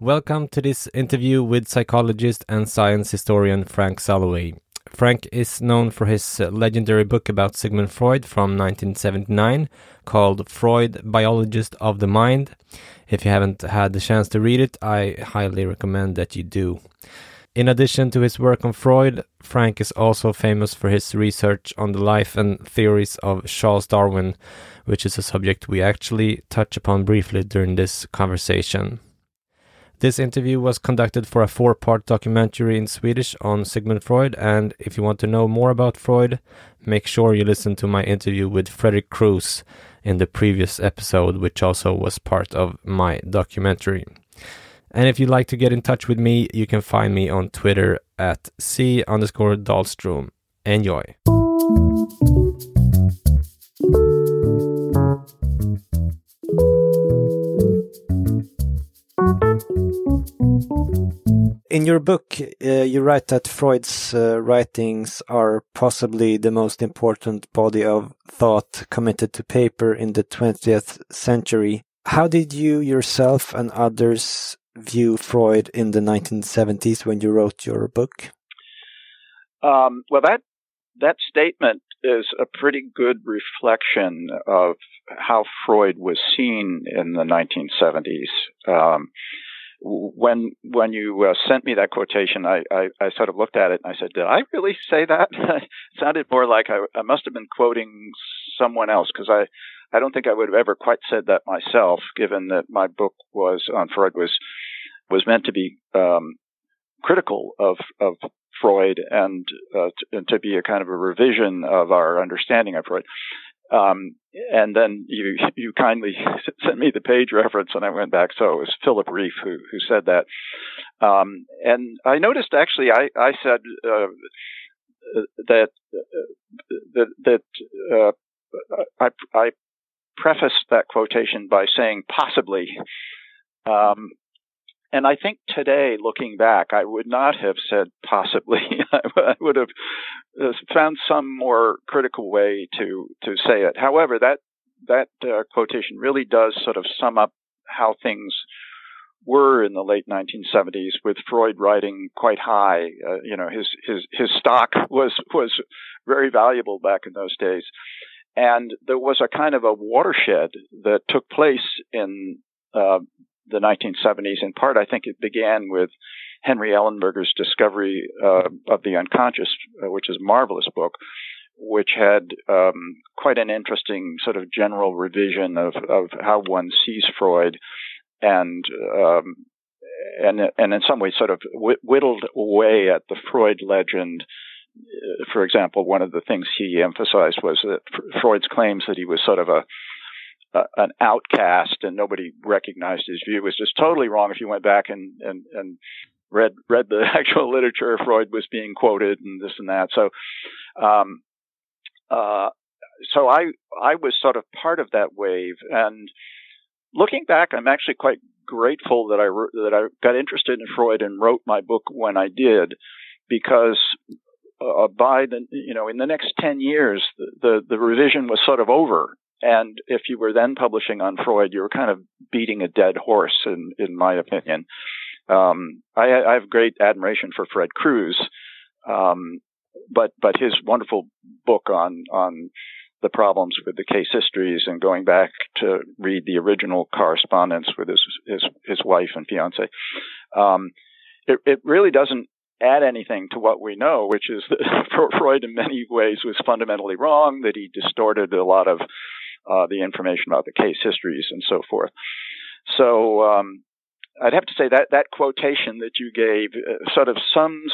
Welcome to this interview with psychologist and science historian Frank Sulloway. Frank is known for his uh, legendary book about Sigmund Freud from 1979 called Freud, Biologist of the Mind. If you haven't had the chance to read it, I highly recommend that you do. In addition to his work on Freud, Frank is also famous for his research on the life and theories of Charles Darwin, which is a subject we actually touch upon briefly during this conversation. This interview was conducted for a four part documentary in Swedish on Sigmund Freud, and if you want to know more about Freud, make sure you listen to my interview with Frederick Crews in the previous episode, which also was part of my documentary. And if you'd like to get in touch with me, you can find me on Twitter at C underscore Dahlstrom. Enjoy. In your book, uh, you write that Freud's uh, writings are possibly the most important body of thought committed to paper in the 20th century. How did you yourself and others view Freud in the 1970s when you wrote your book? Um, well, that that statement is a pretty good reflection of how Freud was seen in the 1970s. Um, when when you uh, sent me that quotation, I, I, I, sort of looked at it and I said, "Did I really say that?" it sounded more like I, I must have been quoting someone else because I I don't think I would have ever quite said that myself, given that my book was on Freud was was meant to be um, critical of of Freud and, uh, to, and to be a kind of a revision of our understanding of Freud. Um, and then you you kindly sent me the page reference, and I went back. So it was Philip Rieff who who said that. Um, and I noticed actually, I I said uh, that that that uh, I I prefaced that quotation by saying possibly. Um, and I think today, looking back, I would not have said possibly. I would have uh, found some more critical way to to say it. However, that that uh, quotation really does sort of sum up how things were in the late 1970s, with Freud writing quite high. Uh, you know, his his his stock was was very valuable back in those days, and there was a kind of a watershed that took place in uh, the 1970s. In part, I think it began with Henry Ellenberger's discovery uh, of the unconscious, uh, which is a marvelous book, which had um, quite an interesting sort of general revision of, of how one sees Freud, and um, and and in some ways sort of whittled away at the Freud legend. Uh, for example, one of the things he emphasized was that Freud's claims that he was sort of a uh, an outcast and nobody recognized his view. Was just totally wrong if you went back and, and, and read read the actual literature Freud was being quoted and this and that. So um, uh, so I I was sort of part of that wave. And looking back I'm actually quite grateful that I that I got interested in Freud and wrote my book when I did because uh, by the you know in the next 10 years the, the, the revision was sort of over and if you were then publishing on Freud, you were kind of beating a dead horse, in in my opinion. Um, I, I, have great admiration for Fred Crews, um, but but his wonderful book on on the problems with the case histories and going back to read the original correspondence with his his his wife and fiance, um, it, it really doesn't add anything to what we know, which is that Freud in many ways was fundamentally wrong, that he distorted a lot of uh, the information about the case histories and so forth. So um, I'd have to say that that quotation that you gave uh, sort of sums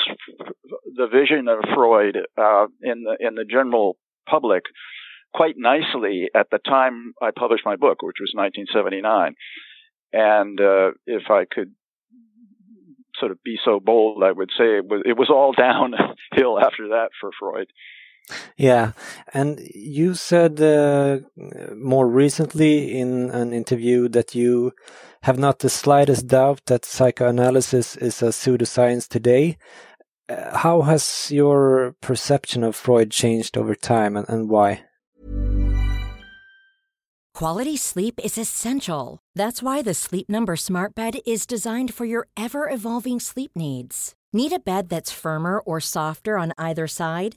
the vision of Freud uh, in the in the general public quite nicely at the time I published my book, which was 1979. And uh, if I could sort of be so bold, I would say it was, it was all downhill after that for Freud. Yeah, and you said uh, more recently in an interview that you have not the slightest doubt that psychoanalysis is a pseudoscience today. Uh, how has your perception of Freud changed over time and, and why? Quality sleep is essential. That's why the Sleep Number Smart Bed is designed for your ever evolving sleep needs. Need a bed that's firmer or softer on either side?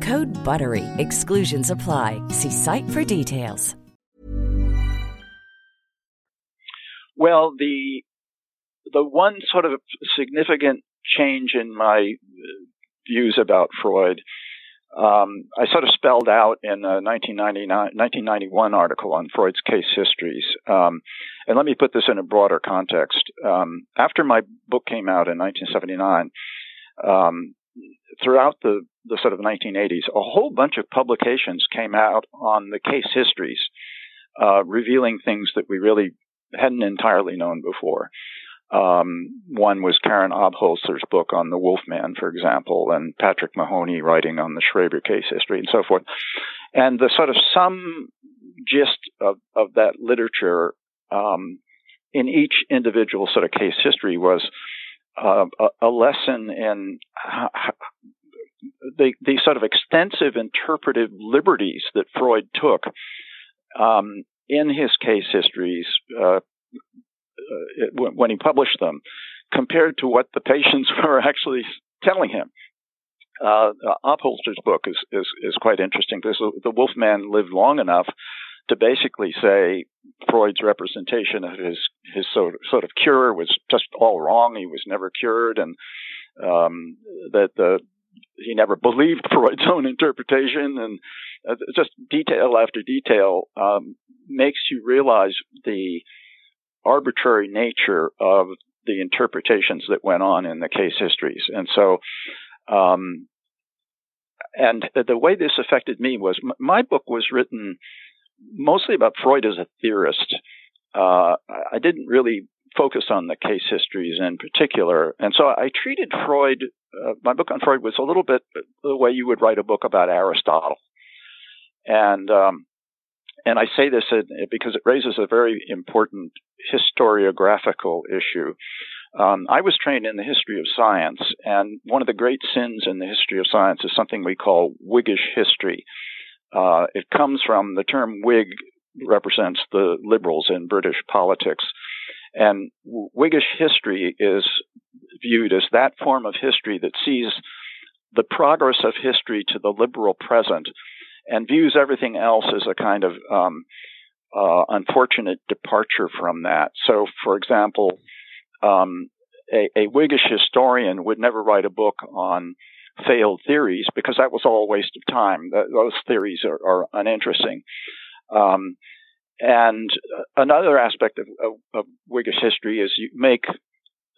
Code BUTTERY. Exclusions apply. See site for details. Well, the the one sort of significant change in my views about Freud, um, I sort of spelled out in a 1991 article on Freud's case histories. Um, and let me put this in a broader context. Um, after my book came out in 1979, um, throughout the, the sort of 1980s, a whole bunch of publications came out on the case histories, uh, revealing things that we really hadn't entirely known before. Um, one was Karin Obholzer's book on the Wolfman, for example, and Patrick Mahony writing on the Schreber case history and so forth. And the sort of some gist of, of that literature um, in each individual sort of case history was uh, a, lesson in how, the, the sort of extensive interpretive liberties that Freud took um, in his case histories uh, uh, when he published them, compared to what the patients were actually telling him. Uh, Obholzer's book is, is, is quite interesting because the Wolfman lived long enough to basically say Freud's representation of his his sort of, sort of cure was just all wrong. He was never cured, and um, that the he never believed Freud's own interpretation, and uh, just detail after detail um, makes you realize the arbitrary nature of the interpretations that went on in the case histories. And so, um, and the way this affected me was my book was written mostly about Freud as a theorist. Uh, I didn't really focus on the case histories in particular. And so I treated Freud, uh, my book on Freud was a little bit the way you would write a book about Aristotle. And, um, and I say this because it raises a very important historiographical issue. Um, I was trained in the history of science, and one of the great sins in the history of science is something we call Whiggish history. Uh, it comes from the term Whig represents the liberals in British politics. And Whiggish history is viewed as that form of history that sees the progress of history to the liberal present and views everything else as a kind of um, uh, unfortunate departure from that. So, for example, um, a, a, Whiggish historian would never write a book on failed theories because that was all a waste of time. Those theories are, are uninteresting. Um, and another aspect of, of, of, Whiggish history is you make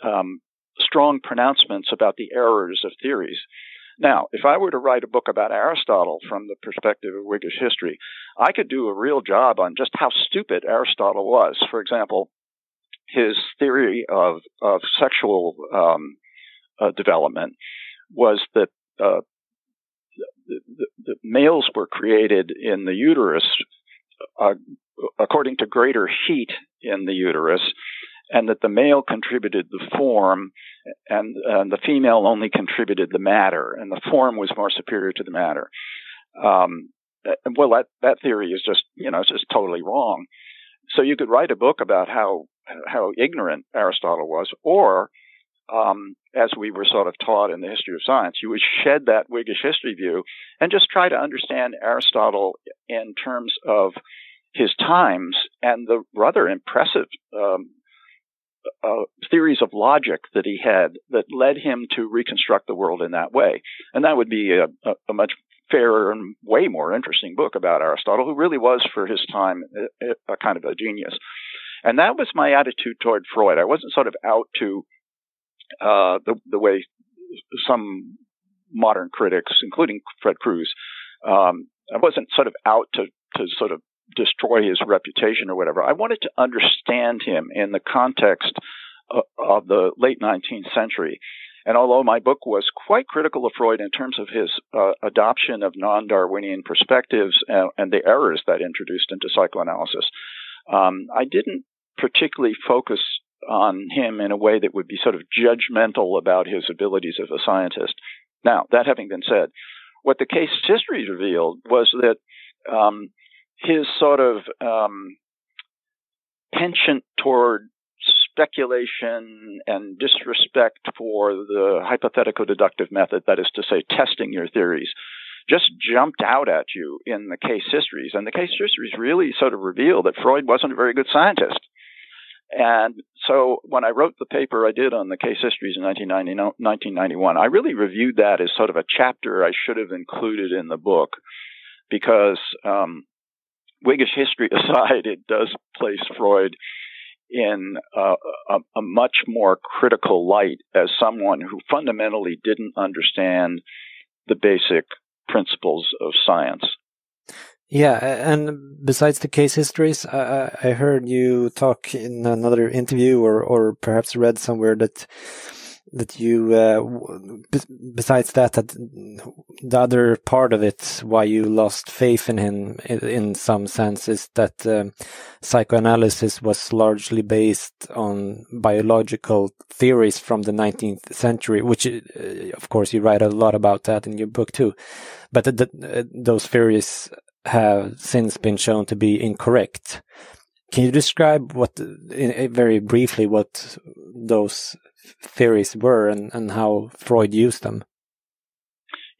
um, strong pronouncements about the errors of theories. Now, if I were to write a book about Aristotle from the perspective of Whiggish history, I could do a real job on just how stupid Aristotle was. For example, his theory of, of sexual um, uh, development was that uh, the, the, the, males were created in the uterus uh, according to greater heat in the uterus, and that the male contributed the form and, and the female only contributed the matter, and the form was more superior to the matter. Um, well, that that theory is just you know it's just totally wrong. So you could write a book about how how ignorant Aristotle was, or um, as we were sort of taught in the history of science, you would shed that Whiggish history view and just try to understand Aristotle in terms of his times and the rather impressive um, uh, theories of logic that he had that led him to reconstruct the world in that way. And that would be a, a, much fairer and way more interesting book about Aristotle, who really was, for his time, a, a kind of a genius. And that was my attitude toward Freud. I wasn't sort of out to uh, the the way some modern critics, including Fred Crews, um, I wasn't sort of out to to sort of destroy his reputation or whatever. I wanted to understand him in the context of, of the late 19th century. And although my book was quite critical of Freud in terms of his uh, adoption of non Darwinian perspectives and, and, the errors that introduced into psychoanalysis, um, I didn't particularly focus on him in a way that would be sort of judgmental about his abilities as a scientist. Now, that having been said, what the case history revealed was that um, his sort of um, penchant toward speculation and disrespect for the hypothetical deductive method, that is to say, testing your theories, just jumped out at you in the case histories. And the case histories really sort of reveal that Freud wasn't a very good scientist. And so when I wrote the paper I did on the case histories in 1991, I really reviewed that as sort of a chapter I should have included in the book because um, Whiggish history aside, it does place Freud in a, a, much more critical light as someone who fundamentally didn't understand the basic principles of science. Yeah, and besides the case histories, I, I heard you talk in another interview, or or perhaps read somewhere that that you uh, besides that that the other part of it why you lost faith in him in, some sense is that um, psychoanalysis was largely based on biological theories from the 19th century which uh, of course you write a lot about that in your book too. But the, the, uh, those theories have since been shown to be incorrect can you describe what, very briefly, what those theories were and, and how Freud used them?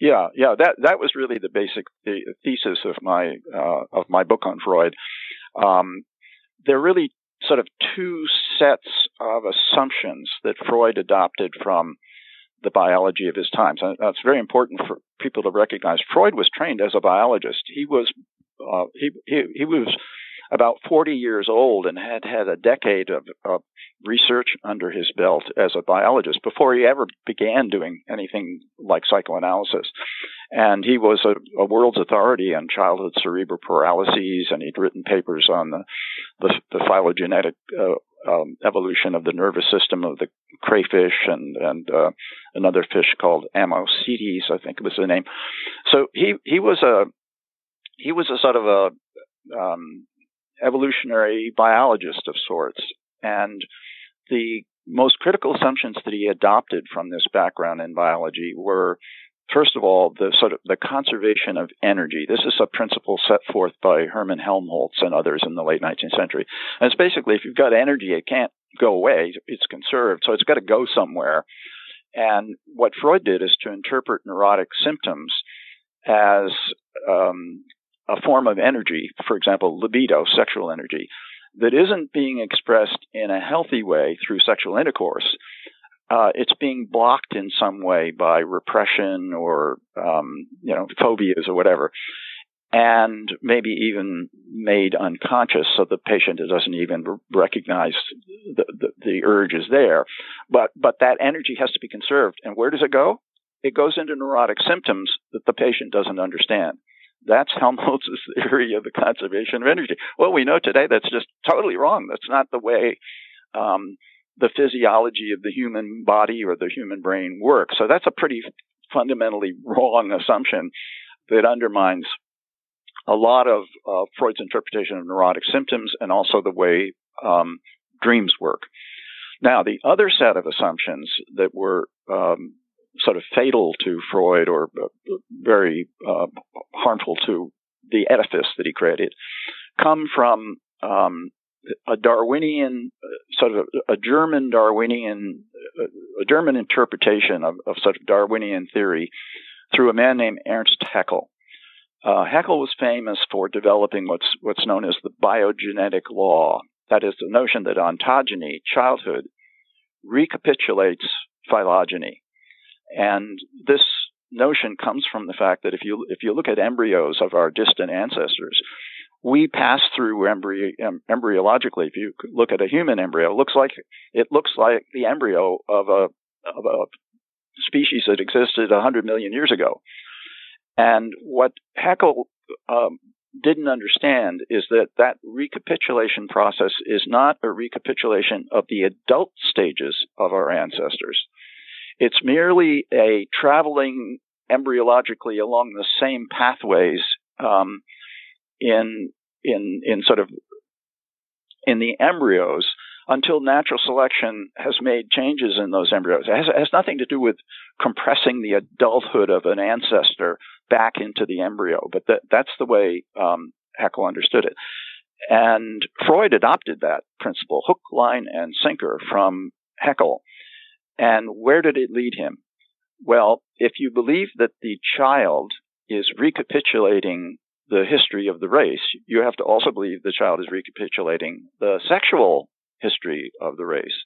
Yeah, yeah, that that was really the basic thesis of my uh, of my book on Freud. Um, there are really sort of two sets of assumptions that Freud adopted from the biology of his times. And that's very important for people to recognize. Freud was trained as a biologist. He was uh, he, he he was about 40 years old and had had a decade of, of research under his belt as a biologist before he ever began doing anything like psychoanalysis. And he was a, a world's authority on childhood cerebral paralyses, and he'd written papers on the, the, the phylogenetic uh, um, evolution of the nervous system of the crayfish and and uh, another fish called Ammocoetes, I think was the name. So he he was a he was a sort of a um, evolutionary biologist of sorts. And the most critical assumptions that he adopted from this background in biology were first of all the sort of the conservation of energy. This is a principle set forth by hermann helmholtz and others in the late 19th century. And it's basically if you've got energy it can't go away. It's conserved so it's got to go somewhere. And what freud did is to interpret neurotic symptoms as um, a form of energy, for example, libido, sexual energy, that isn't being expressed in a healthy way through sexual intercourse. Uh, it's being blocked in some way by repression or, um, you know, phobias or whatever, and maybe even made unconscious so the patient doesn't even recognize the, the, the urge is there. But, but that energy has to be conserved. And where does it go? It goes into neurotic symptoms that the patient doesn't understand. That's Helmholtz's theory of the conservation of energy. Well, we know today that's just totally wrong. That's not the way um, the physiology of the human body or the human brain works. So that's a pretty fundamentally wrong assumption that undermines a lot of uh, Freud's interpretation of neurotic symptoms and also the way um, dreams work. Now, the other set of assumptions that were um, sort of fatal to Freud or uh, very uh, harmful to the edifice that he created, come from um, a Darwinian, sort of a German Darwinian, a German interpretation of, of sort of Darwinian theory through a man named Ernst Haeckel. Uh, Haeckel was famous for developing what's what's known as the biogenetic law. That is the notion that ontogeny, childhood, recapitulates phylogeny, and this notion comes from the fact that if you if you look at embryos of our distant ancestors, we pass through um, embryologically. If you look at a human embryo, it looks like it looks like the embryo of a of a species that existed 100 million years ago. And what Haeckel um, didn't understand is that that recapitulation process is not a recapitulation of the adult stages of our ancestors. It's merely a traveling embryologically along the same pathways um, in in in sort of in the embryos until natural selection has made changes in those embryos. It has, it has, nothing to do with compressing the adulthood of an ancestor back into the embryo, but that, that's the way um, understood it. And Freud adopted that principle, hook, line, and sinker from Haeckel. And where did it lead him? Well, if you believe that the child is recapitulating the history of the race, you have to also believe the child is recapitulating the sexual history of the race.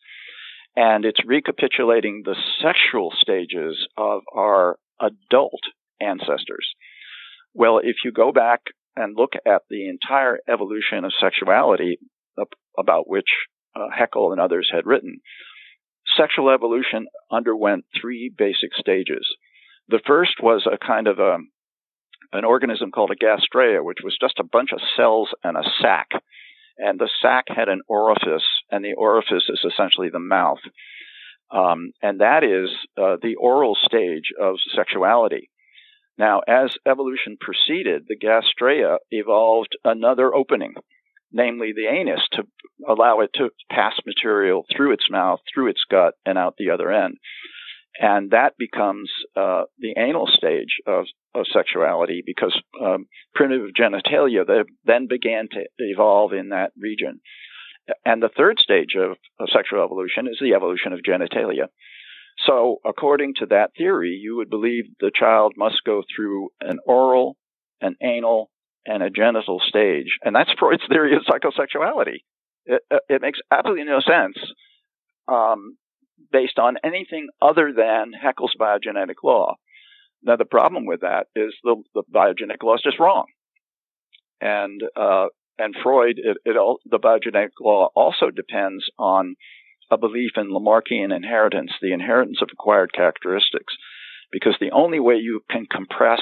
And it's recapitulating the sexual stages of our adult ancestors. Well, if you go back and look at the entire evolution of sexuality about which uh, Haeckel and others had written, sexual evolution underwent three basic stages. The first was a kind of a, an organism called a gastraea, which was just a bunch of cells and a sac and the sac had an orifice, and the orifice is essentially the mouth. Um, and that is uh, the oral stage of sexuality. Now, as evolution proceeded, the gastraea evolved another opening, namely the anus, to allow it to pass material through its mouth, through its gut, and out the other end. And that becomes uh, the anal stage of of sexuality because um, primitive genitalia then began to evolve in that region. And the third stage of, of sexual evolution is the evolution of genitalia. So, according to that theory, you would believe the child must go through an oral, an anal, and a genital stage. And that's Freud's theory of psychosexuality. It, it makes absolutely no sense um, based on anything other than Haeckel's biogenetic law. Now, the problem with that is the, the biogenetic law is just wrong. And, uh, and Freud, it, it all, the biogenetic law also depends on a belief in Lamarckian inheritance, the inheritance of acquired characteristics, because the only way you can compress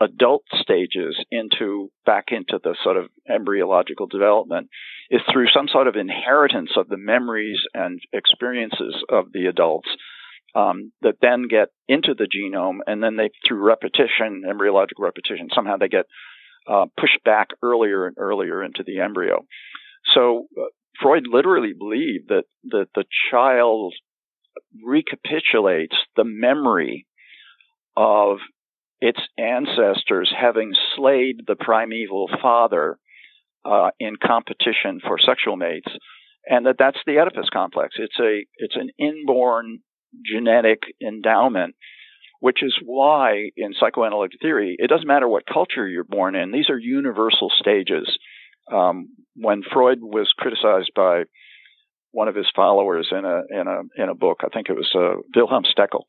adult stages into back into the sort of embryological development is through some sort of inheritance of the memories and experiences of the adults um, that then get into the genome, and then they, through repetition, embryological repetition, somehow they get uh, pushed back earlier and earlier into the embryo. So uh, Freud literally believed that that the child recapitulates the memory of its ancestors having slayed the primeval father uh, in competition for sexual mates, and that that's the Oedipus complex. It's a it's an inborn genetic endowment, which is why in psychoanalytic theory, it doesn't matter what culture you're born in, these are universal stages. Um, when Freud was criticized by one of his followers in a in a in a book, I think it was uh, Wilhelm Stekel,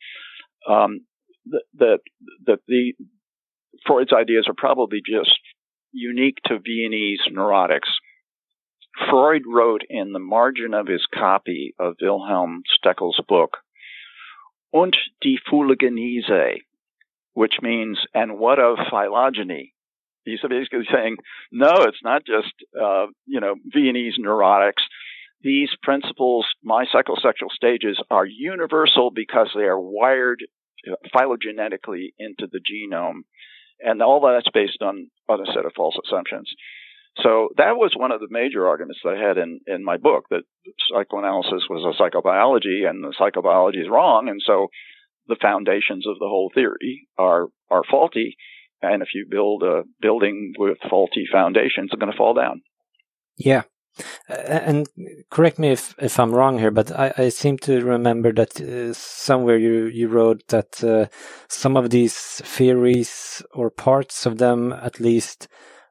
um, that that the Freud's ideas are probably just unique to Viennese neurotics. Freud wrote in the margin of his copy of Wilhelm Stekel's book und die Phylogenese, which means, and what of phylogeny? He's basically saying, no, it's not just, uh, you know, Viennese neurotics. These principles, my psychosexual stages, are universal because they are wired phylogenetically into the genome. And all that's based on, on a set of false assumptions. So that was one of the major arguments that I had in, in my book that psychoanalysis was a psychobiology and the psychobiology is wrong. And so the foundations of the whole theory are, are faulty. and if you build a building with faulty foundations, it's going to fall down. Yeah. And correct me if, if I'm wrong here, but I, I seem to remember that uh, somewhere you, you wrote that uh, some of these theories or parts of them at least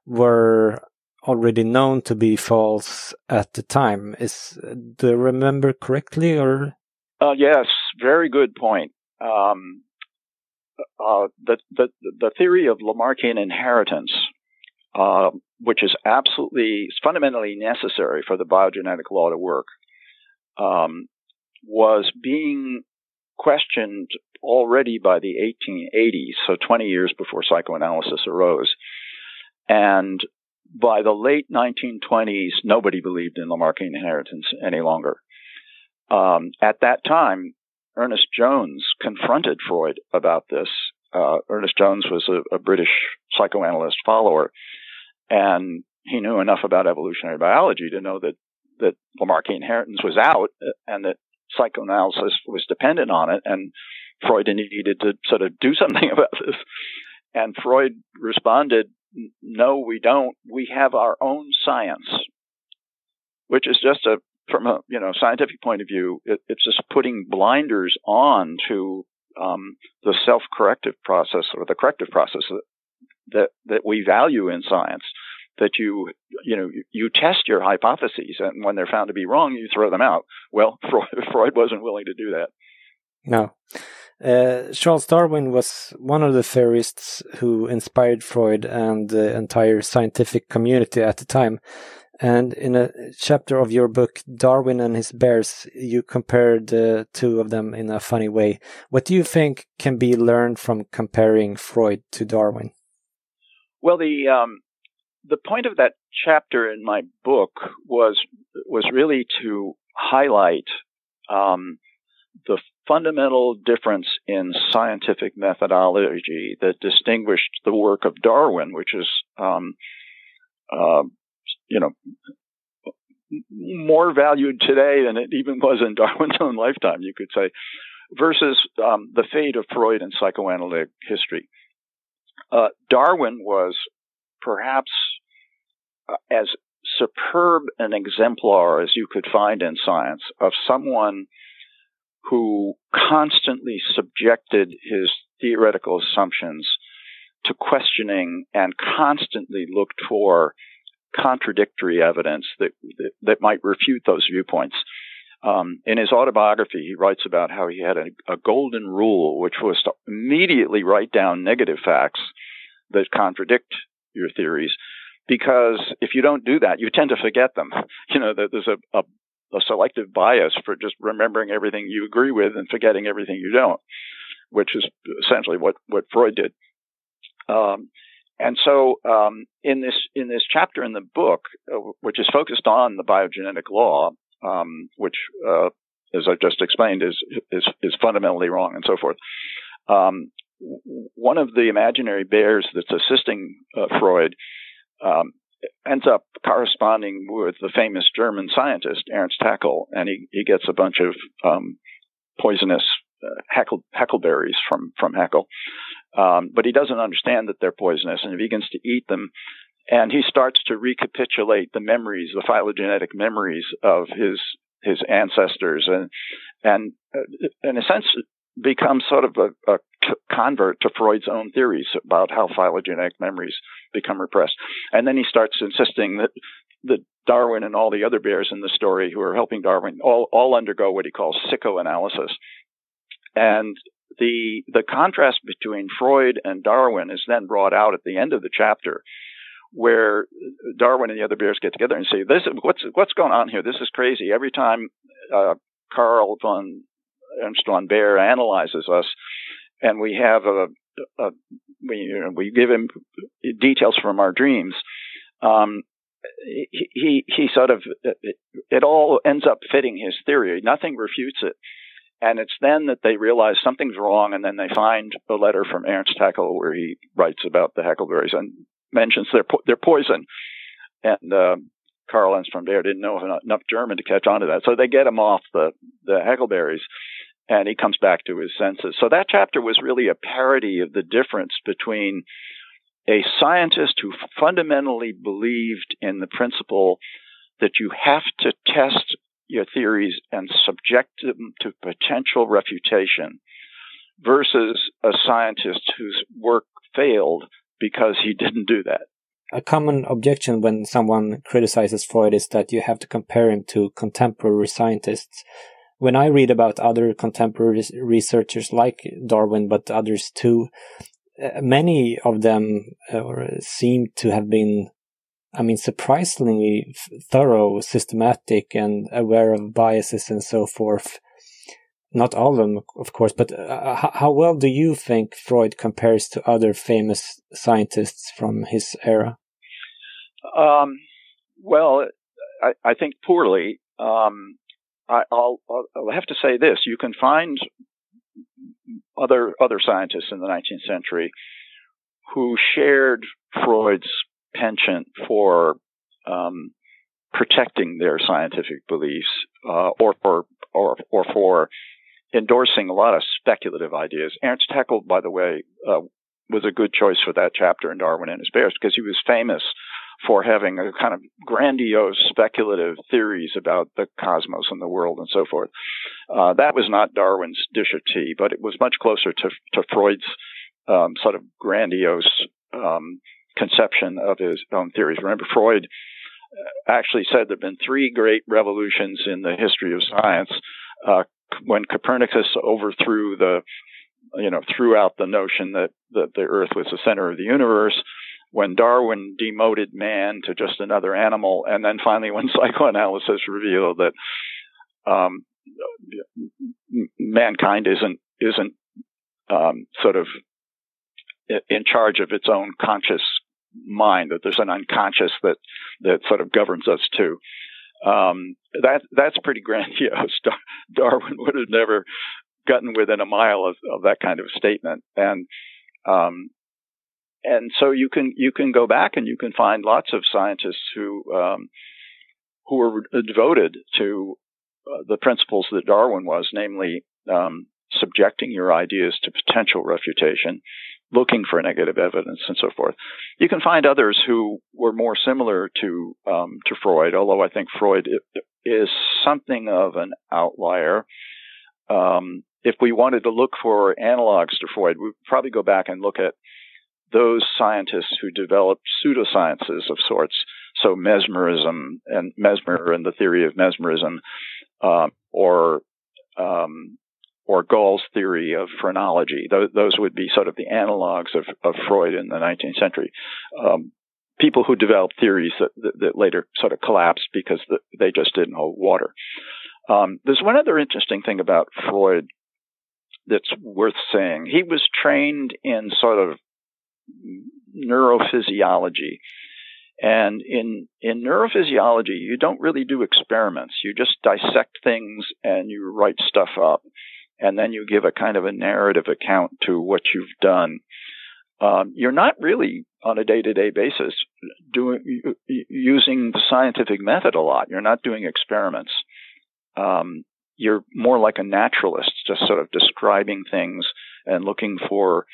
were already known to be false at the time. Is do I remember correctly or? Uh, yes, very good point. Um, uh, the, the the theory of Lamarckian inheritance uh, which is absolutely fundamentally necessary for the biogenetic law to work, um, was being questioned already by the 1880s, so 20 years before psychoanalysis arose. And by the late 1920s, nobody believed in Lamarckian inheritance any longer. Um, at that time, Ernest Jones confronted Freud about this. Uh, Ernest Jones was a, a British psychoanalyst follower and he knew enough about evolutionary biology to know that that Lamarckian inheritance was out and that psychoanalysis was dependent on it, and Freud needed to sort of do something about this. And Freud responded, "No, we don't. We have our own science, which is just a from a you know scientific point of view, it, it's just putting blinders on to um, the self-corrective process or the corrective process that that that we value in science that you you know you test your hypotheses and when they're found to be wrong you throw them out well freud, freud wasn't willing to do that no uh, Charles Darwin was one of the theorists who inspired Freud and the entire scientific community at the time. And in a chapter of your book, Darwin and His Bears, you compared the two of them in a funny way. What do you think can be learned from comparing Freud to Darwin? Well, the um, the point of that chapter in my book was was really to highlight um, the fundamental difference in scientific methodology that distinguished the work of Darwin, which is um, uh, you know more valued today than it even was in Darwin's own lifetime, you could say, versus um, the fate of Freud in psychoanalytic history. Uh, Darwin was perhaps uh, as superb an exemplar as you could find in science of someone who constantly subjected his theoretical assumptions to questioning and constantly looked for contradictory evidence that, that, that might refute those viewpoints. Um, in his autobiography, he writes about how he had a, a, golden rule, which was to immediately write down negative facts that contradict your theories, because if you don't do that, you tend to forget them. You know, there's a, a, a selective bias for just remembering everything you agree with and forgetting everything you don't, which is essentially what what Freud did. Um, and so, um, in this in this chapter in the book, uh, which is focused on the biogenetic law, um, which, uh, as I've just explained, is is is fundamentally wrong and so forth. Um, one of the imaginary bears that's assisting uh, Freud um, ends up corresponding with the famous German scientist Ernst Haeckel, and he, he gets a bunch of um, poisonous uh, hackle, hackleberries from from Haeckel, um, but he doesn't understand that they're poisonous, and he begins to eat them. And he starts to recapitulate the memories, the phylogenetic memories of his his ancestors, and and uh, in a sense becomes sort of a, a convert to Freud's own theories about how phylogenetic memories become repressed. And then he starts insisting that that Darwin and all the other bears in the story who are helping Darwin all, all undergo what he calls psychoanalysis. And the the contrast between Freud and Darwin is then brought out at the end of the chapter, where Darwin and the other bears get together and say, "This what's what's going on here? This is crazy." Every time uh, Carl von Ernst Baer analyzes us, and we have a, a we, we give him details from our dreams. Um, he he sort of it, it all ends up fitting his theory. Nothing refutes it. And it's then that they realize something's wrong, and then they find a letter from Ernst Haeckel where he writes about the Hackleberries and mentions their po- their poison. And uh, Carl Ernst von Baer didn't know enough German to catch on to that, so they get him off the the Hackleberries and he comes back to his senses. So that chapter was really a parody of the difference between a scientist who fundamentally believed in the principle that you have to test your theories and subject them to potential refutation versus a scientist whose work failed because he didn't do that. A common objection when someone criticizes Freud is that you have to compare him to contemporary scientists. When I read about other contemporary researchers like Darwin, but others too, uh, many of them uh, seem to have been I mean, surprisingly thorough, systematic, and aware of biases and so forth. Not all of them, of course, but uh, how well do you think Freud compares to other famous scientists from his era? Um, well, I, I, think poorly. Um, I, will have to say this: you can find other other scientists in the 19th century who shared Freud's penchant for um, protecting their scientific beliefs uh, or for or, or for endorsing a lot of speculative ideas. Ernst Haeckel, by the way, uh, was a good choice for that chapter in Darwin and His Bears because he was famous for having a kind of grandiose speculative theories about the cosmos and the world and so forth. Uh, that was not Darwin's dish of tea, but it was much closer to, to Freud's um, sort of grandiose um, conception of his own theories. Remember, Freud uh, actually said there have been three great revolutions in the history of science. Uh, when Copernicus overthrew the, you know, threw out the notion that, that the Earth was the center of the universe, when Darwin demoted man to just another animal, and then finally when psychoanalysis revealed that um, mankind isn't isn't um, sort of in charge of its own conscious mind, that there's an unconscious that, that sort of governs us too. Um, that, that's pretty grandiose. Darwin would have never gotten within a mile of, of that kind of statement. And, um, and so you can, you can go back and you can find lots of scientists who, um, who are devoted to uh, the principles that Darwin was, namely, um, subjecting your ideas to potential refutation looking for negative evidence and so forth. You can find others who were more similar to um, to Freud, although I think Freud is something of an outlier. Um, if we wanted to look for analogs to Freud, we'd probably go back and look at those scientists who developed pseudosciences of sorts, so mesmerism and Mesmer and the theory of mesmerism, um, or um, or Gall's theory of phrenology. Those, those would be sort of the analogs of, of Freud in the 19th century. Um, people who developed theories that, that, that, later sort of collapsed because the, they just didn't hold water. Um, there's one other interesting thing about Freud that's worth saying. He was trained in sort of neurophysiology. And in, in neurophysiology, you don't really do experiments. You just dissect things and you write stuff up and then you give a kind of a narrative account to what you've done. Um, you're not really on a day-to-day basis doing using the scientific method a lot. You're not doing experiments. Um, you're more like a naturalist, just sort of describing things and looking for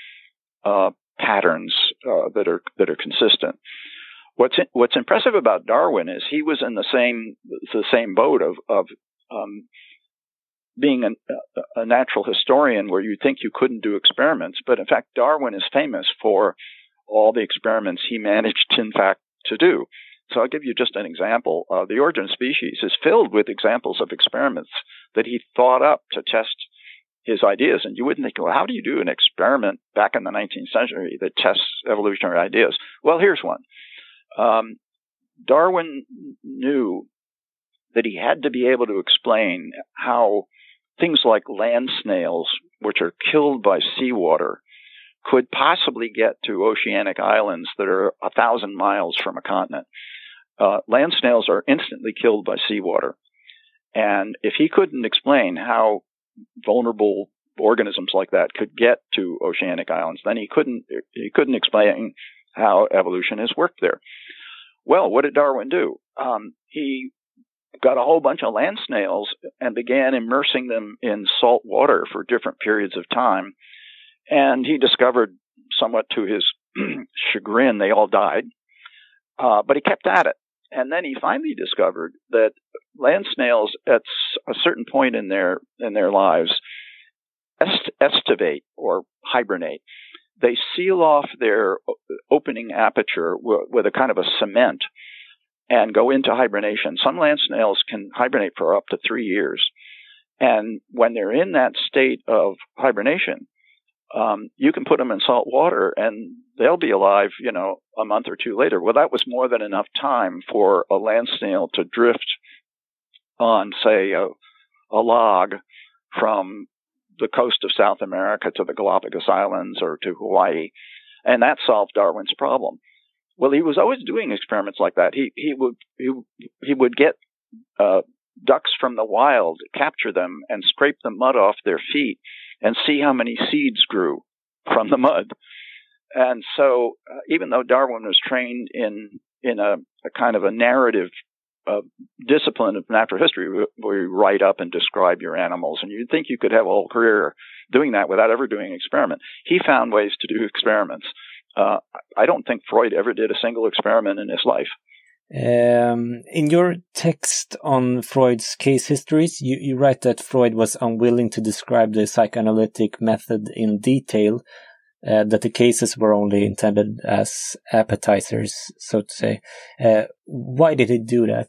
uh, patterns uh, that are that are consistent. What's in, what's impressive about Darwin is he was in the same the same boat of of um, being a, a natural historian where you think you couldn't do experiments, but in fact, Darwin is famous for all the experiments he managed, in fact, to do. So I'll give you just an example. Uh, the Origin of Species is filled with examples of experiments that he thought up to test his ideas. And you wouldn't think, well, how do you do an experiment back in the 19th century that tests evolutionary ideas? Well, here's one. Um, Darwin knew that he had to be able to explain how things like land snails, which are killed by seawater, could possibly get to oceanic islands that are a thousand miles from a continent. Uh, land snails are instantly killed by seawater. And if he couldn't explain how vulnerable organisms like that could get to oceanic islands, then he couldn't he couldn't explain how evolution has worked there. Well, what did Darwin do? Um, he got a whole bunch of land snails and began immersing them in salt water for different periods of time. And he discovered, somewhat to his chagrin, they all died. Uh, but he kept at it. And then he finally discovered that land snails at a certain point in their, in their lives est- estivate or hibernate. They seal off their opening aperture with a kind of a cement and go into hibernation. Some land snails can hibernate for up to three years. And when they're in that state of hibernation, um, you can put them in salt water and they'll be alive, you know, a month or two later. Well, that was more than enough time for a land snail to drift on, say, a, a log from the coast of South America to the Galapagos Islands or to Hawaii. And that solved Darwin's problem. Well, he was always doing experiments like that. He he would he, he would get uh, ducks from the wild, capture them, and scrape the mud off their feet, and see how many seeds grew from the mud. And so, uh, even though Darwin was trained in in a, a kind of a narrative uh, discipline of natural history, where you write up and describe your animals, and you'd think you could have a whole career doing that without ever doing an experiment. He found ways to do experiments. Uh, I don't think Freud ever did a single experiment in his life. Um, in your text on Freud's case histories, you, you write that Freud was unwilling to describe the psychoanalytic method in detail, uh, that the cases were only intended as appetizers, so to say. Uh, why did he do that?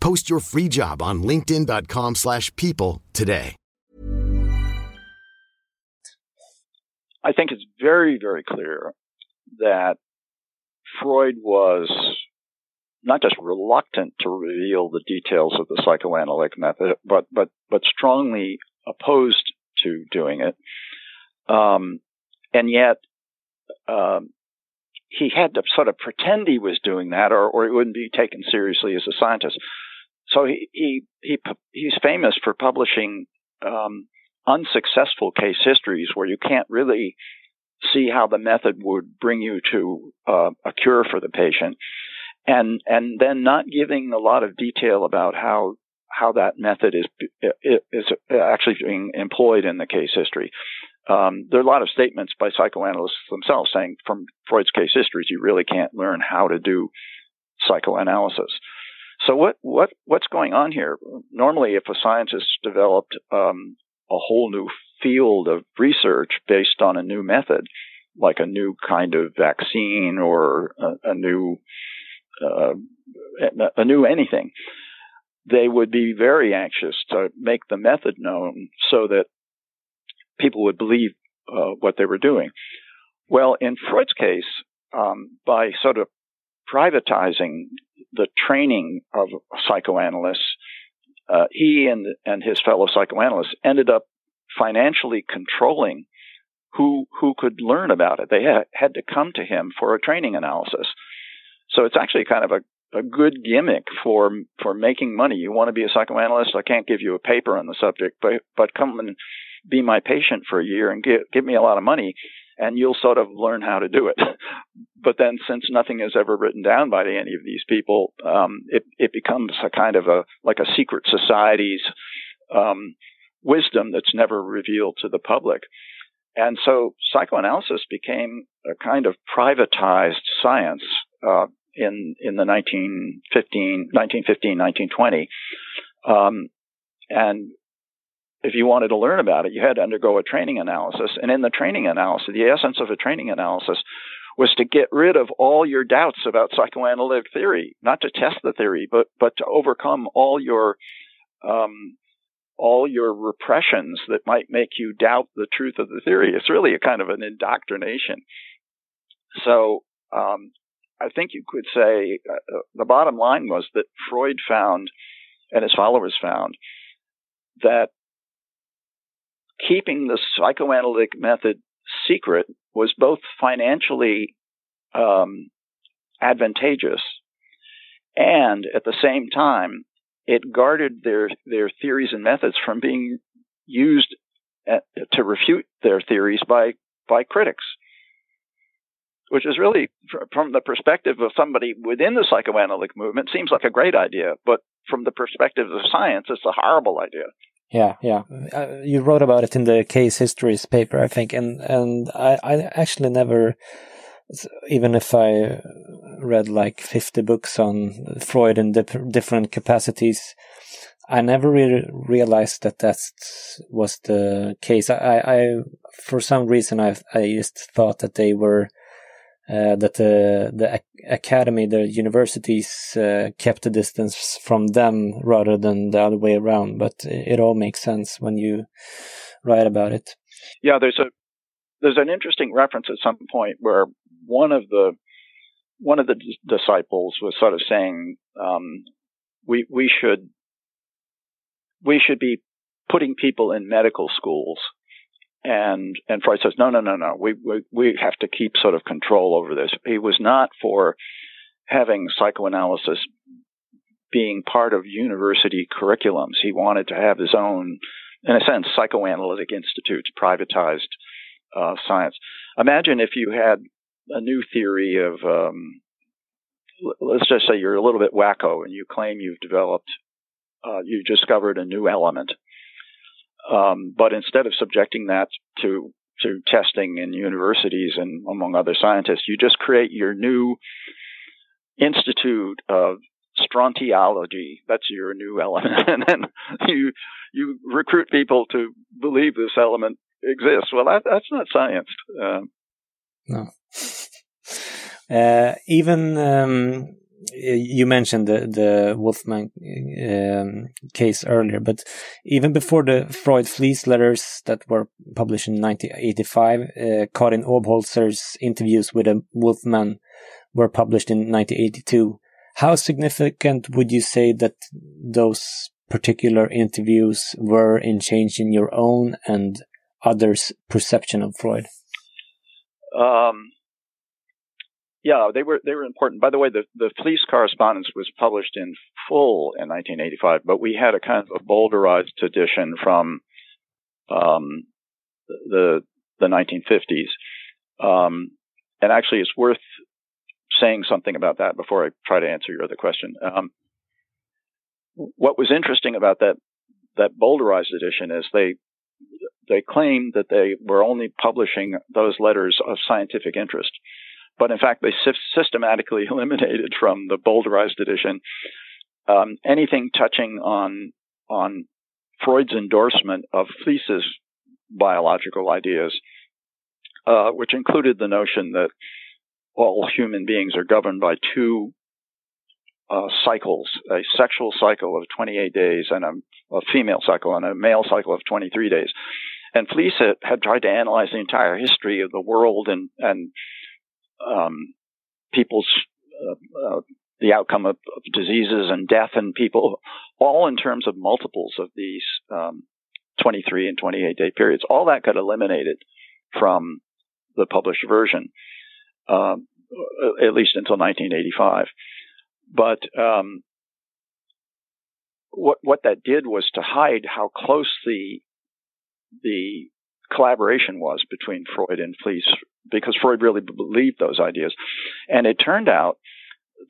Post your free job on linkedin.com slash people today. I think it's very very clear that Freud was not just reluctant to reveal the details of the psychoanalytic method, but but but strongly opposed to doing it. Um, and yet, um, he had to sort of pretend he was doing that, or, or he wouldn't be taken seriously as a scientist. So he he, he he's famous for publishing um, unsuccessful case histories where you can't really see how the method would bring you to uh, a cure for the patient, and and then not giving a lot of detail about how how that method is is actually being employed in the case history. Um, there are a lot of statements by psychoanalysts themselves saying from Freud's case histories, you really can't learn how to do psychoanalysis. So what what what's going on here? Normally, if a scientist developed um, a whole new field of research based on a new method, like a new kind of vaccine or a, a new uh, a new anything, they would be very anxious to make the method known so that people would believe uh, what they were doing. Well, in Freud's case, um, by sort of privatizing the training of psychoanalysts, uh, he and and his fellow psychoanalysts ended up financially controlling who who could learn about it. They had, had to come to him for a training analysis. So it's actually kind of a, a good gimmick for for making money. You want to be a psychoanalyst? I can't give you a paper on the subject, but but come and be my patient for a year and give give me a lot of money and you'll sort of learn how to do it. but then, since nothing is ever written down by any of these people, um, it it becomes a kind of a like a secret society's um, wisdom that's never revealed to the public. And so psychoanalysis became a kind of privatized science uh, in in the 1915, 1915 1920. Um, and if you wanted to learn about it, you had to undergo a training analysis. And in the training analysis, the essence of a training analysis was to get rid of all your doubts about psychoanalytic theory, not to test the theory, but but to overcome all your um, all your repressions that might make you doubt the truth of the theory. It's really a kind of an indoctrination. So um, I think you could say uh, uh, the bottom line was that Freud found, and his followers found, that keeping the psychoanalytic method secret was both financially um, advantageous and at the same time it guarded their their theories and methods from being used at, to refute their theories by by critics which is really from the perspective of somebody within the psychoanalytic movement seems like a great idea but from the perspective of science it's a horrible idea yeah yeah uh, you wrote about it in the case histories paper i think and and i i actually never even if I read like 50 books on Freud in different capacities, I never really realized that that was the case. I, I, for some reason, I, I just thought that they were, uh, that the, the academy, the universities, uh, kept a distance from them rather than the other way around. But it all makes sense when you write about it. Yeah, there's a, there's an interesting reference at some point where one of the one of the disciples was sort of saying um, we we should we should be putting people in medical schools and and Freud says no no no no. We we we have to keep sort of control over this. He was not for having psychoanalysis being part of university curriculums. He wanted to have his own in a sense psychoanalytic institutes privatized uh, science. Imagine if you had a new theory of um, let's just say you're a little bit wacko and you claim you've developed uh, you discovered a new element um, but instead of subjecting that to to testing in universities and among other scientists you just create your new institute of strontiology that's your new element. And then you you recruit people to believe this element exists. Well that, that's not science. Uh, no. Uh, even um, you mentioned the the Wolfman um, case earlier, but even before the Freud Fliess letters that were published in 1985, uh, Karin Obholzer's interviews with a Wolfman were published in 1982. How significant would you say that those particular interviews were in changing your own and others' perception of Freud? Um, yeah, they were they were important. By the way, the the Fliess correspondence was published in full in 1985, but we had a kind of a bowdlerized edition from um, the the 1950s. Um, and actually, it's worth saying something about that before I try to answer your other question. Um, what was interesting about that that bowdlerized edition is they they claimed that they were only publishing those letters of scientific interest. But in fact, they systematically eliminated from the bowdlerized edition um, anything touching on on Freud's endorsement of Fliess's biological ideas, uh, which included the notion that all human beings are governed by two uh, cycles, a sexual cycle of 28 days and a, a, female cycle and a male cycle of 23 days. And Fliess had, had tried to analyze the entire history of the world and, and um, people's uh, uh, the outcome of, of, diseases and death in people, all in terms of multiples of these um, 23 and 28 day periods. All that got eliminated from the published version, um, at least until 1985. But um, what what that did was to hide how close the the collaboration was between Freud and Fliess because Freud really believed those ideas. And it turned out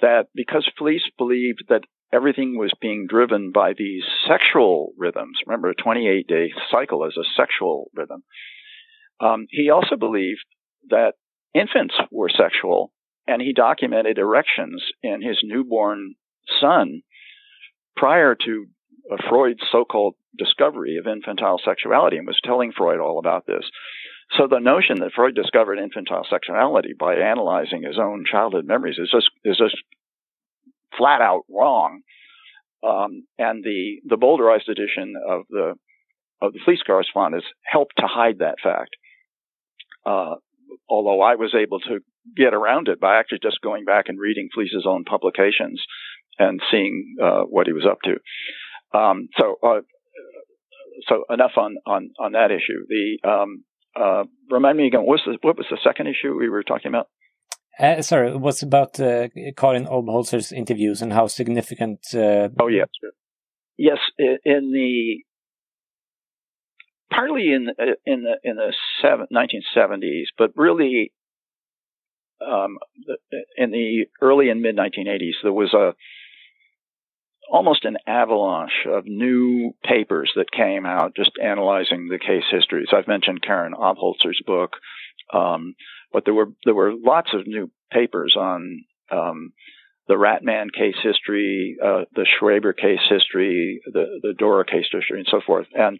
that because Fliess believed that everything was being driven by these sexual rhythms. Remember, a 28 day cycle is a sexual rhythm. Um, he also believed that infants were sexual, and he documented erections in his newborn son prior to Freud's so called discovery of infantile sexuality and was telling Freud all about this. So the notion that Freud discovered infantile sexuality by analyzing his own childhood memories is just is just flat out wrong. Um, and the the bowdlerized edition of the of the Fliess correspondence helped to hide that fact. Uh, although I was able to get around it by actually just going back and reading Fliess's own publications and seeing uh, what he was up to. Um, so, uh, so enough on, on, on that issue. The um, uh, remind me again, what was, the, what was the second issue we were talking about? Uh, sorry, it was about uh, Karin Obholzer's interviews and how significant. Uh... Oh yes, yes. In the partly in in the in the seven, 1970s, but really um, in the early and mid 1980s, there was a almost an avalanche of new papers that came out just analyzing the case histories. I've mentioned Karin Obholzer's book, um, but there were there were lots of new papers on um, the Ratman case history, uh, the Schreber case history, the the Dora case history, and so forth. And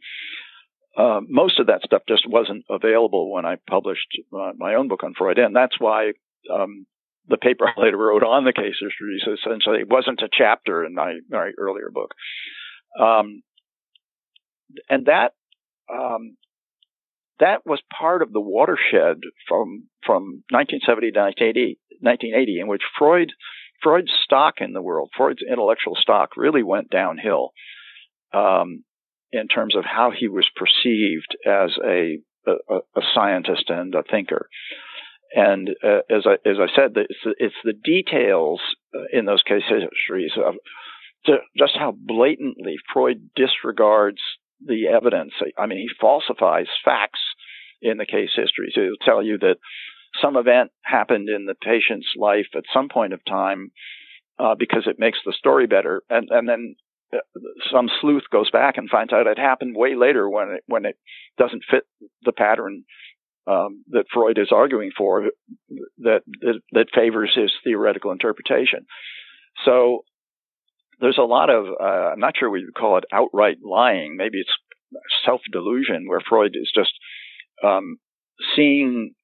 uh, most of that stuff just wasn't available when I published uh, my own book on Freud, and that's why um, the paper I later wrote on the case history essentially it wasn't a chapter in my, my earlier book. Um, and that um, that was part of the watershed from from 1970 to 1980, 1980 in which Freud Freud's stock in the world, Freud's intellectual stock, really went downhill um, in terms of how he was perceived as a, a, a scientist and a thinker. And uh, as I as I said, it's the, it's the details uh, in those case histories of just how blatantly Freud disregards the evidence. I mean, he falsifies facts in the case histories. He'll tell you that some event happened in the patient's life at some point of time uh, because it makes the story better, and and then uh, some sleuth goes back and finds out it happened way later when it when it doesn't fit the pattern um, that Freud is arguing for that, that, that favors his theoretical interpretation. So there's a lot of uh, I'm not sure we would call it outright lying. Maybe it's self delusion where Freud is just um, seeing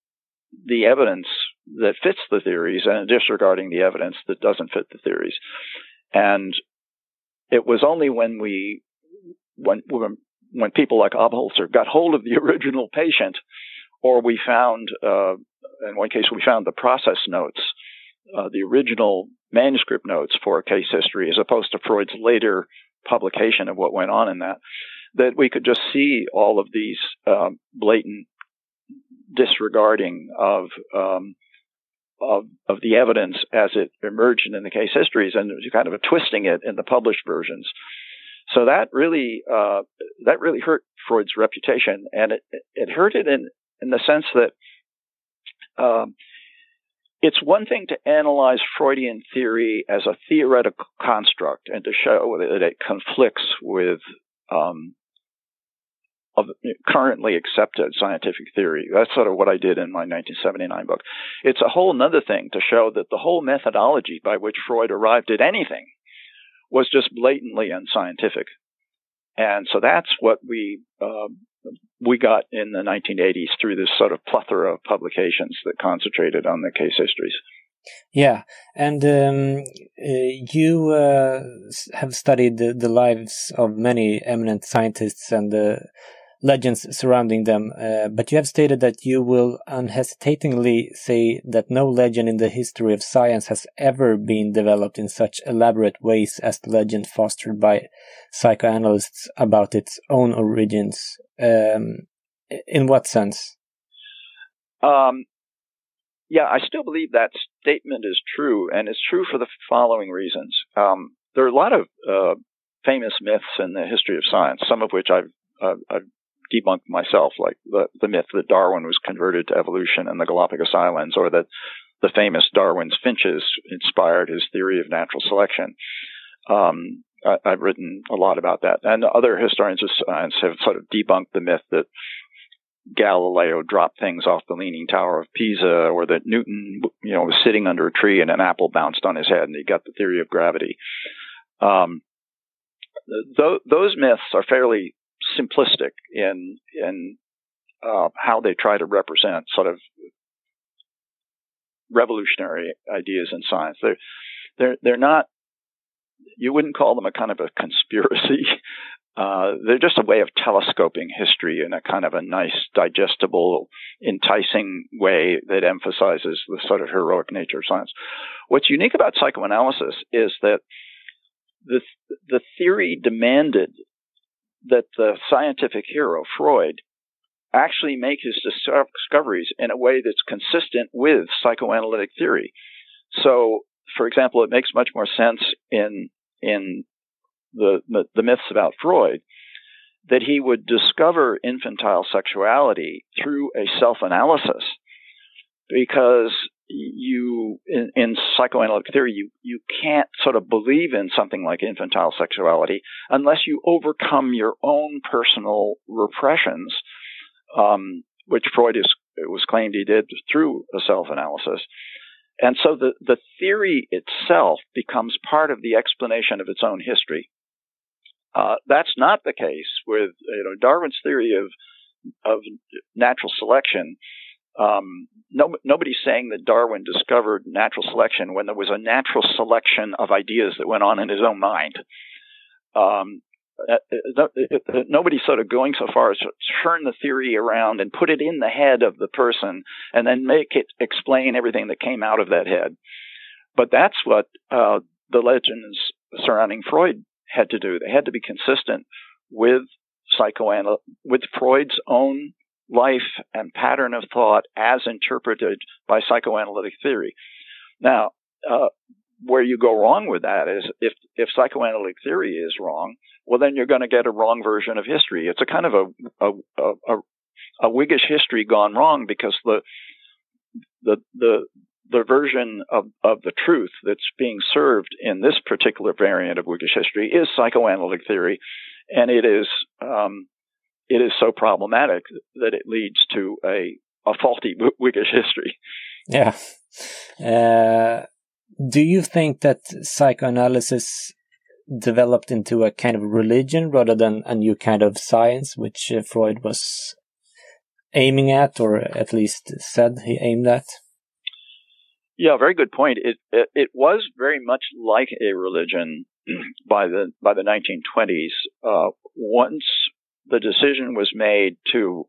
the evidence that fits the theories and disregarding the evidence that doesn't fit the theories. And it was only when we when when, when people like Obholzer got hold of the original patient or we found, uh, in one case, we found the process notes, uh, the original manuscript notes for a case history, as opposed to Freud's later publication of what went on in that, that we could just see all of these um, blatant disregarding of, um, of of the evidence as it emerged in the case histories, and kind of twisting it in the published versions. So that really uh, that really hurt Freud's reputation, and it it hurt it in in the sense that um, it's one thing to analyze Freudian theory as a theoretical construct and to show that it conflicts with um, of currently accepted scientific theory. That's sort of what I did in my 1979 book. It's a whole other thing to show that the whole methodology by which Freud arrived at anything was just blatantly unscientific. And so that's what we uh, we got in the 1980s through this sort of plethora of publications that concentrated on the case histories. Yeah, and um, uh, you uh, have studied the, the, lives of many eminent scientists and the legends surrounding them, uh, but you have stated that you will unhesitatingly say that no legend in the history of science has ever been developed in such elaborate ways as the legend fostered by psychoanalysts about its own origins um, in what sense? Um, yeah, I still believe that statement is true, and it's true for the following reasons. Um, there are a lot of uh, famous myths in the history of science, some of which I've, I've debunked myself, like the, the myth that Darwin was converted to evolution in the Galapagos Islands, or that the famous Darwin's finches inspired his theory of natural selection. Um, I, have written a lot about that, and other historians of science have sort of debunked the myth that Galileo dropped things off the Leaning Tower of Pisa, or that Newton, you know, was sitting under a tree and an apple bounced on his head, and he got the theory of gravity. Um, th- those myths are fairly simplistic in in uh, how they try to represent sort of revolutionary ideas in science. They're they're they're not. You wouldn't call them a kind of a conspiracy. Uh, they're just a way of telescoping history in a kind of a nice, digestible, enticing way that emphasizes the sort of heroic nature of science. What's unique about psychoanalysis is that the the theory demanded that the scientific hero Freud actually make his discoveries in a way that's consistent with psychoanalytic theory. So, for example, it makes much more sense in in the, the, myths about Freud that he would discover infantile sexuality through a self-analysis because you in, in, psychoanalytic theory you you can't sort of believe in something like infantile sexuality unless you overcome your own personal repressions um, which Freud is, was claimed he did through a self-analysis. And so the the theory itself becomes part of the explanation of its own history. Uh, that's not the case with you know Darwin's theory of of natural selection um, no, nobody's saying that Darwin discovered natural selection when there was a natural selection of ideas that went on in his own mind. Um, uh, uh, uh, nobody's sort of going so far as to turn the theory around and put it in the head of the person and then make it explain everything that came out of that head. But that's what uh, the legends surrounding Freud had to do. They had to be consistent with psychoanal with Freud's own life and pattern of thought as interpreted by psychoanalytic theory. Now, uh, where you go wrong with that is if if psychoanalytic theory is wrong, well then you're going to get a wrong version of history. It's a kind of a a, a, a Whiggish history gone wrong because the the the the version of, of the truth that's being served in this particular variant of Whiggish history is psychoanalytic theory, and it is um, it is so problematic that it leads to a, a faulty Whiggish history. Yeah. Uh, do you think that psychoanalysis developed into a kind of religion rather than a new kind of science, which uh, Freud was aiming at, or at least said he aimed at? Yeah, very good point. It, it, it was very much like a religion by the by the 1920s. Uh, once the decision was made to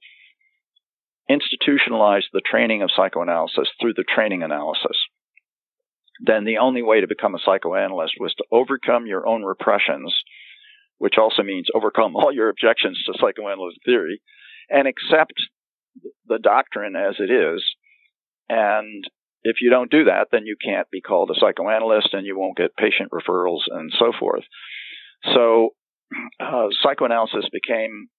institutionalize the training of psychoanalysis through the training analysis, then the only way to become a psychoanalyst was to overcome your own repressions, which also means overcome all your objections to psychoanalytic theory, and accept the doctrine as it is. And if you don't do that, then you can't be called a psychoanalyst and you won't get patient referrals and so forth. So uh, psychoanalysis became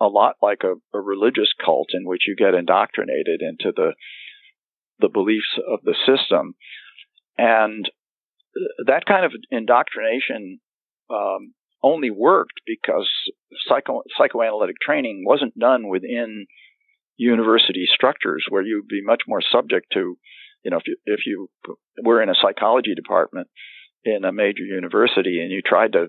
a lot like a, a, religious cult in which you get indoctrinated into the the beliefs of the system, and that kind of indoctrination um, only worked because psycho, psychoanalytic training wasn't done within university structures where you'd be much more subject to, you know, if you if you were in a psychology department in a major university and you tried to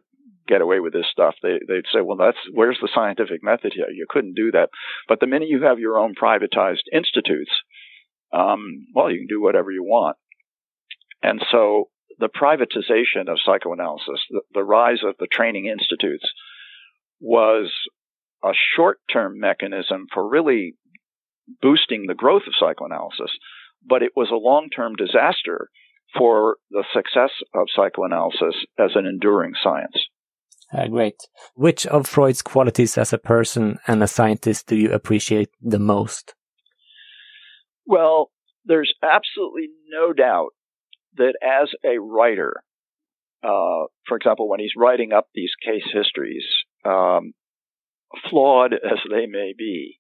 get away with this stuff. They they'd say, well, that's where's the scientific method here? You couldn't do that. But the minute you have your own privatized institutes, um, well, you can do whatever you want. And so the privatization of psychoanalysis, the, the rise of the training institutes, was a short-term mechanism for really boosting the growth of psychoanalysis, but it was a long-term disaster for the success of psychoanalysis as an enduring science. Uh, great. Which of Freud's qualities as a person and a scientist do you appreciate the most? Well, there's absolutely no doubt that as a writer, uh, for example, when he's writing up these case histories, um, flawed as they may be,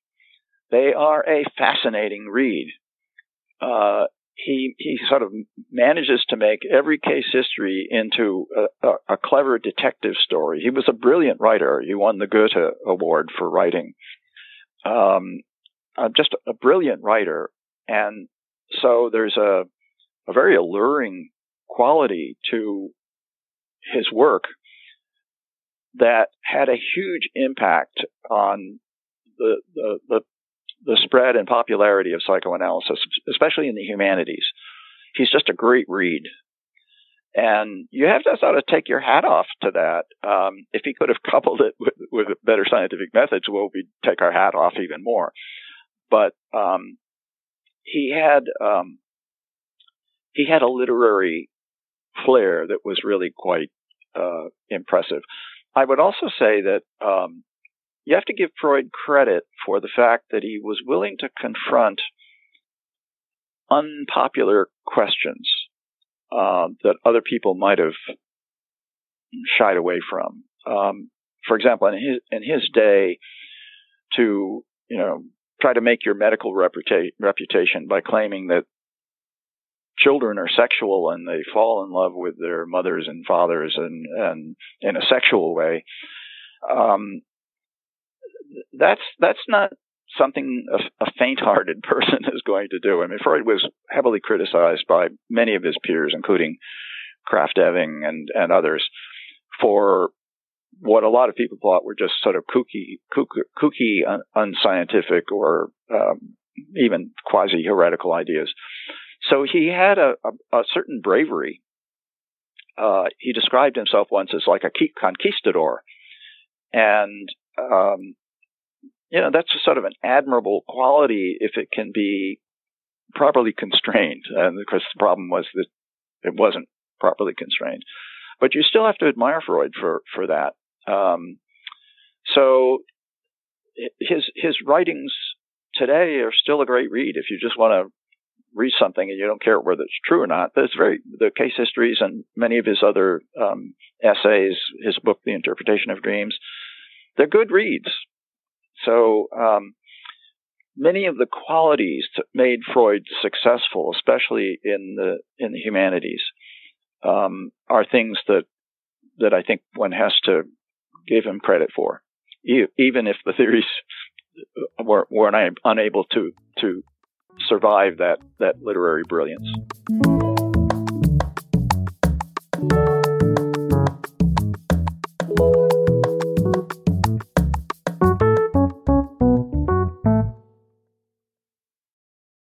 they are a fascinating read. Uh, he he sort of manages to make every case history into a, a, a, clever detective story. He was a brilliant writer. He won the Goethe Award for writing. Um, uh, just a brilliant writer, and so there's a a very alluring quality to his work that had a huge impact on the, the, the the spread and popularity of psychoanalysis, especially in the humanities. He's just a great read. And you have to sort of take your hat off to that. Um, if he could have coupled it with, with better scientific methods, well, we'd take our hat off even more. But um, he had um, he had a literary flair that was really quite uh, impressive. I would also say that um, you have to give Freud credit for the fact that he was willing to confront unpopular questions uh, that other people might have shied away from. Um, for example, in his in his day, to you know try to make your medical reputa- reputation by claiming that children are sexual and they fall in love with their mothers and fathers and and in a sexual way. Um, that's that's not something a, a faint-hearted person is going to do. I mean, Freud was heavily criticized by many of his peers, including Krafft-Ebing and and others, for what a lot of people thought were just sort of kooky, kooky, kooky un, unscientific, or um, even quasi heretical ideas. So he had a, a, a certain bravery. Uh, he described himself once as like a conquistador, and um, you know, that's sort of an admirable quality if it can be properly constrained. And of course, the problem was that it wasn't properly constrained. But you still have to admire Freud for for that. Um, so his his writings today are still a great read if you just want to read something and you don't care whether it's true or not. There's very the case histories and many of his other um, essays, his book, The Interpretation of Dreams, they're good reads. So um, many of the qualities that made Freud successful, especially in the in the humanities, um, are things that that I think one has to give him credit for, even if the theories were, were unable to to survive that that literary brilliance.